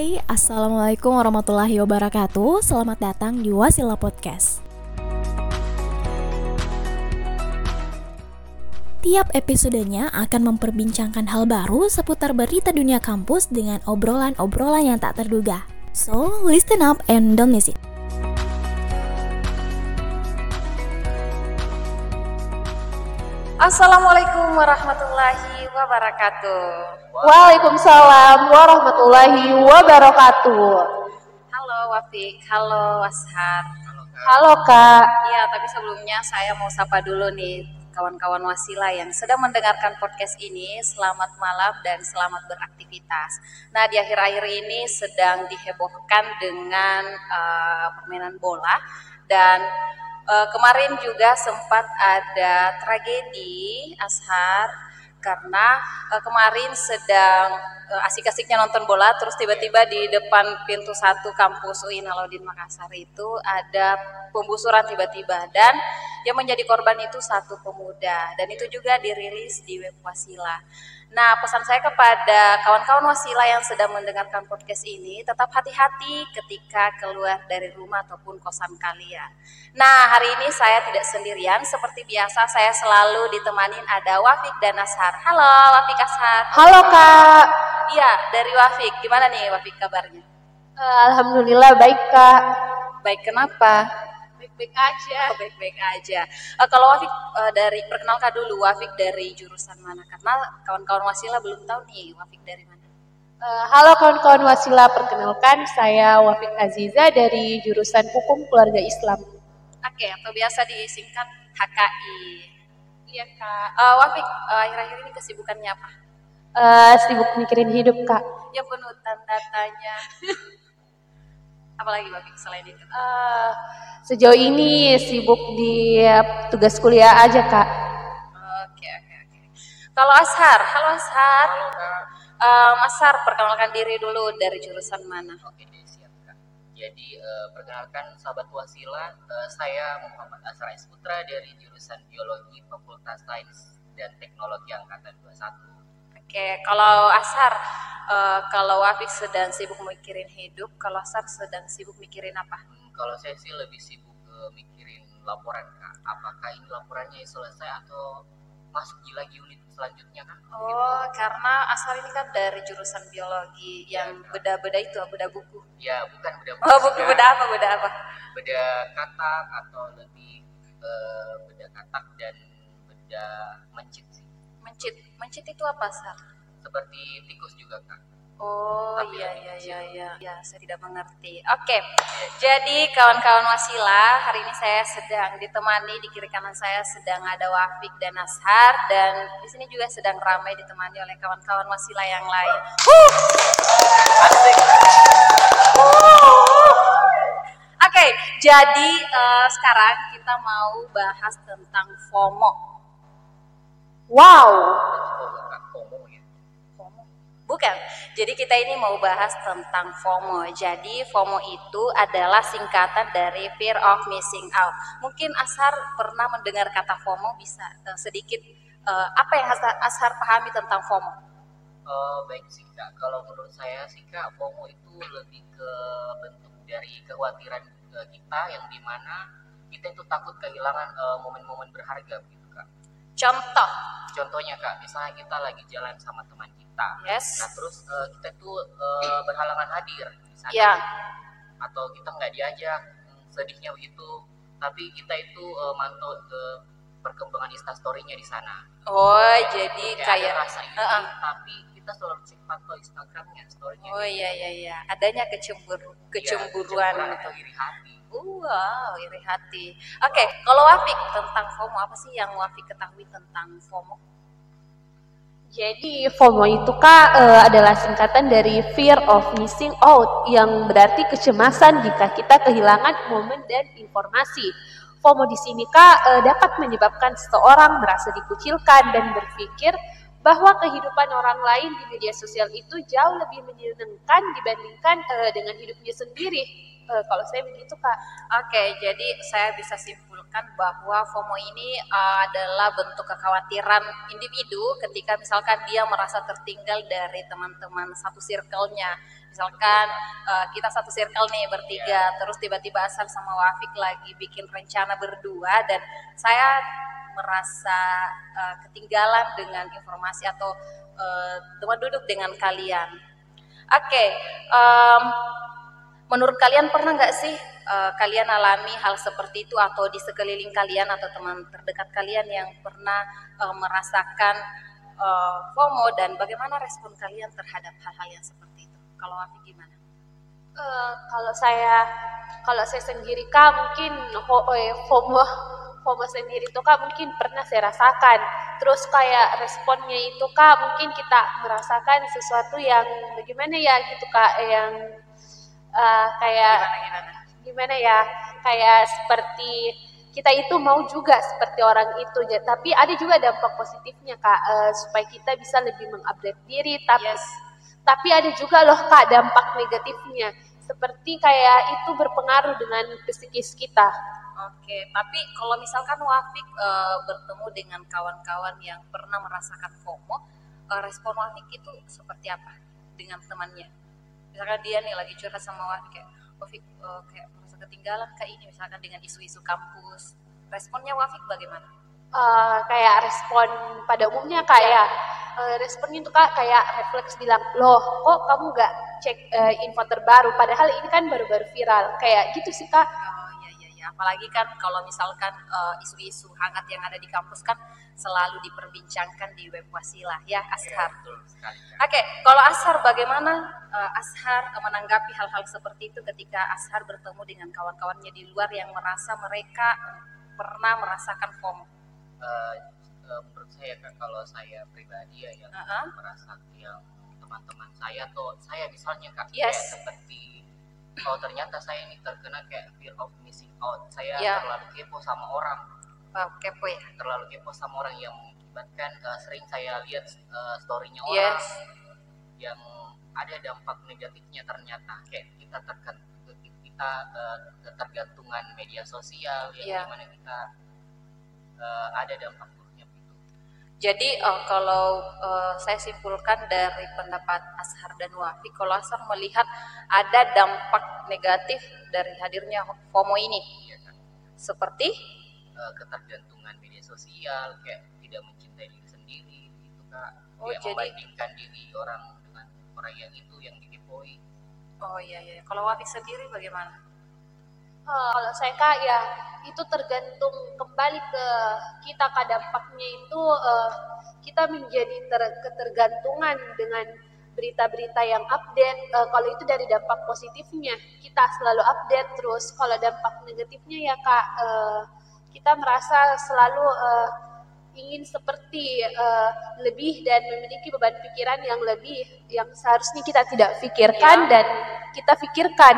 Hai, Assalamualaikum warahmatullahi wabarakatuh. Selamat datang di Wasila Podcast. Tiap episodenya akan memperbincangkan hal baru seputar berita dunia kampus dengan obrolan-obrolan yang tak terduga. So, listen up and don't miss it. Assalamualaikum warahmatullahi wabarakatuh. Waalaikumsalam warahmatullahi wabarakatuh. Halo Wafik, halo Washar. Halo Kak. Iya, tapi sebelumnya saya mau sapa dulu nih kawan-kawan wasila yang sedang mendengarkan podcast ini. Selamat malam dan selamat beraktivitas. Nah, di akhir-akhir ini sedang dihebohkan dengan uh, permainan bola dan uh, kemarin juga sempat ada tragedi Ashar karena uh, kemarin sedang uh, asik-asiknya nonton bola terus tiba-tiba di depan pintu satu kampus UIN Alauddin Makassar itu ada pembusuran tiba-tiba. Dan yang menjadi korban itu satu pemuda dan itu juga dirilis di web Wasila. Nah, pesan saya kepada kawan-kawan Wasila yang sedang mendengarkan podcast ini, tetap hati-hati ketika keluar dari rumah ataupun kosan kalian. Nah, hari ini saya tidak sendirian. Seperti biasa, saya selalu ditemanin ada Wafik dan Ashar. Halo, Wafik Ashar. Halo Kak. Iya, dari Wafik. Gimana nih Wafik kabarnya? Alhamdulillah baik Kak. Baik, kenapa? Baik-baik aja. Oh, baik-baik aja. Uh, kalau Wafik uh, dari perkenalkan dulu Wafik dari jurusan mana? Karena kawan-kawan Wasila belum tahu nih Wafik dari mana. Uh, halo kawan-kawan Wasila, perkenalkan saya Wafik Aziza dari jurusan Hukum Keluarga Islam. Oke, atau biasa disingkat HKI. Iya Kak. Uh, Wafik, uh, akhir-akhir ini kesibukannya apa? Uh, sibuk mikirin hidup Kak. Ya penuh tanda tanya. Apalagi Wafik selain itu? Uh, sejauh ini sibuk di tugas kuliah aja Kak. Oke, oke, oke. Kalau Ashar, halo Ashar. Halo Kak. Uh, Mas Ashar, perkenalkan diri dulu dari jurusan mana? Oke siap Kak. Jadi uh, perkenalkan sahabat Wasila, uh, saya Muhammad Asra S. Putra dari jurusan Biologi Fakultas Sains dan Teknologi Angkatan 21. Oke, kalau Asar, uh, kalau Wafik sedang sibuk mikirin hidup, kalau Asar sedang sibuk mikirin apa? Hmm, kalau saya sih lebih sibuk uh, mikirin laporan Kak. Apakah ini laporannya selesai atau masuk lagi unit selanjutnya kan? Oh, karena Asar ini kan dari jurusan biologi yang Ya, Kak. beda-beda itu, beda buku. Ya bukan beda Oh, buku beda apa? Beda apa? Beda katak atau lebih uh, beda katak dan beda mencit sih. Mencit. Mencit itu apa, Asar? Seperti tikus juga Kak. Oh Tapi iya iya iya iya ya saya tidak mengerti. Oke, jadi kawan-kawan Wasila hari ini saya sedang ditemani di kiri kanan saya sedang ada Wafik dan Ashar dan di sini juga sedang ramai ditemani oleh kawan-kawan Wasila yang lain. Oke, jadi eh, sekarang kita mau bahas tentang FOMO. Wow. Bukan. Jadi kita ini mau bahas tentang FOMO. Jadi FOMO itu adalah singkatan dari fear of missing out. Mungkin Ashar pernah mendengar kata FOMO bisa eh, sedikit eh, apa yang Ashar, Ashar pahami tentang FOMO? Oh, baik sih kak. Kalau menurut saya sih kak, FOMO itu lebih ke bentuk dari kekhawatiran kita yang di mana kita itu takut kehilangan eh, momen-momen berharga begitu kak. Contoh, Contohnya kak, misalnya kita lagi jalan sama teman kita, yes, nah terus eh, kita tuh eh, berhalangan hadir, misalnya, ya, atau kita nggak diajak, hmm, sedihnya begitu. Tapi kita itu eh, mantau ke perkembangan instastorynya di sana. oh jadi Kayak, rasa ini, Heeh. tapi kita selalu cek pantau Instagramnya, storynya. oh iya iya iya, adanya kecembur, Iya, kecemburuan kecemburuan gitu. atau iri hati. Wow, iri hati. Oke, kalau Wafik tentang FOMO apa sih yang Wafik ketahui tentang FOMO? Jadi FOMO itu Kak eh, adalah singkatan dari fear of missing out yang berarti kecemasan jika kita kehilangan momen dan informasi. FOMO di sini Kak eh, dapat menyebabkan seseorang merasa dikucilkan dan berpikir bahwa kehidupan orang lain di media sosial itu jauh lebih menyenangkan dibandingkan eh, dengan hidupnya sendiri. Eh, kalau saya begitu Kak. Oke, jadi saya bisa simpulkan bahwa FOMO ini uh, adalah bentuk kekhawatiran individu ketika misalkan dia merasa tertinggal dari teman-teman satu circle-nya. Misalkan uh, kita satu circle nih bertiga, yeah. terus tiba-tiba Asar sama Wafik lagi bikin rencana berdua dan saya merasa uh, ketinggalan dengan informasi atau uh, teman duduk dengan kalian. Oke, okay, um, menurut kalian pernah nggak sih uh, kalian alami hal seperti itu atau di sekeliling kalian atau teman terdekat kalian yang pernah uh, merasakan uh, FOMO dan bagaimana respon kalian terhadap hal-hal yang seperti itu? Kalau Afi gimana? Uh, kalau saya kalau saya sendiri kak mungkin FOMO FOMO sendiri itu kak mungkin pernah saya rasakan. Terus kayak responnya itu kak mungkin kita merasakan sesuatu yang bagaimana ya gitu kak yang uh, kayak gimana, gimana? gimana ya kayak seperti kita itu mau juga seperti orang itu tapi ada juga dampak positifnya kak uh, supaya kita bisa lebih mengupdate diri tapi yes. tapi ada juga loh kak dampak negatifnya seperti kayak itu berpengaruh dengan psikis kita Oke, tapi kalau misalkan Wafik uh, bertemu dengan kawan-kawan yang pernah merasakan FOMO, uh, respon Wafik itu seperti apa dengan temannya? Misalkan dia nih lagi curhat sama Wafik kayak, Wafik uh, kayak merasa ketinggalan kayak ini misalkan dengan isu-isu kampus. Responnya Wafik bagaimana? Uh, kayak respon pada umumnya kayak uh, responnya itu kak kayak refleks bilang loh kok kamu nggak cek uh, info terbaru? Padahal ini kan baru-baru viral. Kayak gitu sih kak apalagi kan kalau misalkan eh, isu-isu uh, hangat yang ada di kampus kan selalu diperbincangkan di web wasilah ya Ashar. Ya, Oke, okay, kalau Ashar bagaimana uh, Ashar menanggapi hal-hal seperti itu ketika Ashar bertemu dengan kawan-kawannya di luar yang merasa mereka pernah merasakan FOMO? Uh, uh, menurut saya kan kalau saya pribadi ya yang uh -huh. merasa yang teman-teman saya tuh saya misalnya kak yes. kayak seperti oh ternyata saya ini terkena kayak fear of missing out saya yeah. terlalu kepo sama orang oh, kepo ya terlalu kepo sama orang yang mengakibatkan uh, sering saya lihat uh, storynya orang yes. yang ada dampak negatifnya ternyata kayak kita terken kita uh, ketergantungan media sosial yang yeah. di mana kita uh, ada dampak jadi uh, kalau uh, saya simpulkan dari pendapat Ashar dan Wafi, kalau Ashar melihat ada dampak negatif dari hadirnya FOMO ini, seperti? Uh, ketergantungan media sosial, kayak tidak mencintai diri sendiri, itu kak, oh, jadi... membandingkan diri orang dengan orang yang itu yang dikepoi. Oh iya iya, kalau Wafi sendiri bagaimana? Uh, kalau saya kak ya itu tergantung kembali ke kita kak. Dampaknya itu uh, kita menjadi ter ketergantungan dengan berita-berita yang update. Uh, kalau itu dari dampak positifnya kita selalu update. Terus kalau dampak negatifnya ya kak uh, kita merasa selalu uh, ingin seperti uh, lebih dan memiliki beban pikiran yang lebih yang seharusnya kita tidak pikirkan ya. dan kita pikirkan.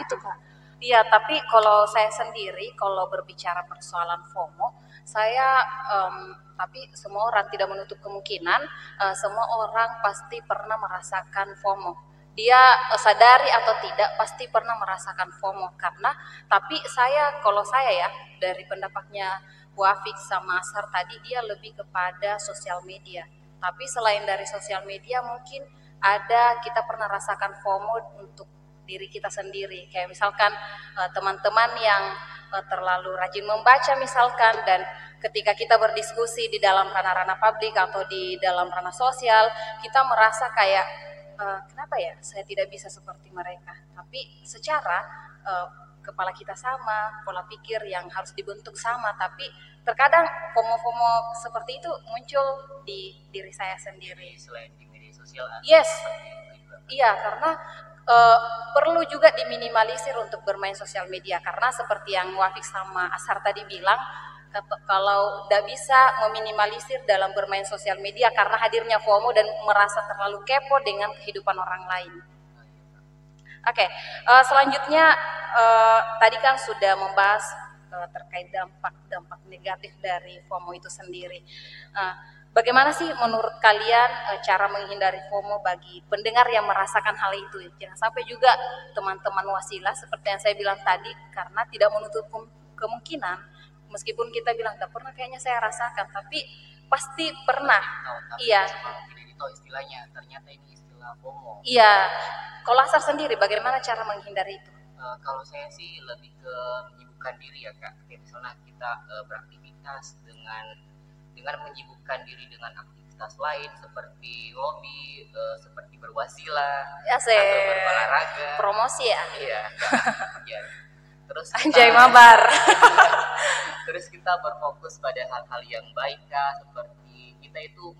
Gitu kak Iya, tapi kalau saya sendiri, kalau berbicara persoalan FOMO, saya um, tapi semua orang tidak menutup kemungkinan, uh, semua orang pasti pernah merasakan FOMO. Dia uh, sadari atau tidak pasti pernah merasakan FOMO karena, tapi saya kalau saya ya dari pendapatnya Wafik sama Asar tadi dia lebih kepada sosial media. Tapi selain dari sosial media mungkin ada kita pernah rasakan FOMO untuk diri kita sendiri. Kayak misalkan eh, teman-teman uh, yang uh, terlalu rajin membaca misalkan dan ketika kita berdiskusi di dalam ranah-ranah publik atau di dalam ranah sosial, kita merasa kayak uh, kenapa ya saya tidak bisa seperti mereka. Tapi secara uh, kepala kita sama, pola pikir yang harus dibentuk sama, tapi terkadang fomo-fomo seperti itu muncul di diri saya sendiri. Selain di media sosial. Yes. Iya, karena uh, perlu juga diminimalisir untuk bermain sosial media karena seperti yang Wafik sama Asar tadi bilang kalau tidak bisa meminimalisir dalam bermain sosial media karena hadirnya FOMO dan merasa terlalu kepo dengan kehidupan orang lain. Oke, okay, uh, eh, selanjutnya uh, tadi kan sudah membahas uh, terkait dampak-dampak negatif dari FOMO itu sendiri. Uh, Bagaimana sih menurut kalian e, cara menghindari FOMO bagi pendengar yang merasakan hal itu? Jangan sampai juga teman-teman wasilah seperti yang saya bilang tadi karena tidak menutup kemungkinan meskipun kita bilang tidak pernah kayaknya saya rasakan tapi pasti pernah. Iya. Istilahnya ternyata ini istilah FOMO. Iya. Kalau Asar sendiri, bagaimana cara menghindari itu? Eh, kalau saya sih lebih ke menyibukkan diri ya kak. Kayak misalnya kita eh, beraktivitas dengan dengan menyibukkan diri dengan aktivitas lain seperti hobi, eh, seperti berwasilah Asik. atau berolahraga. Promosi ya? Iya. Iya. Terus kita- Anjay mabar. terus kita berfokus pada hal-hal yang baik kak seperti kita itu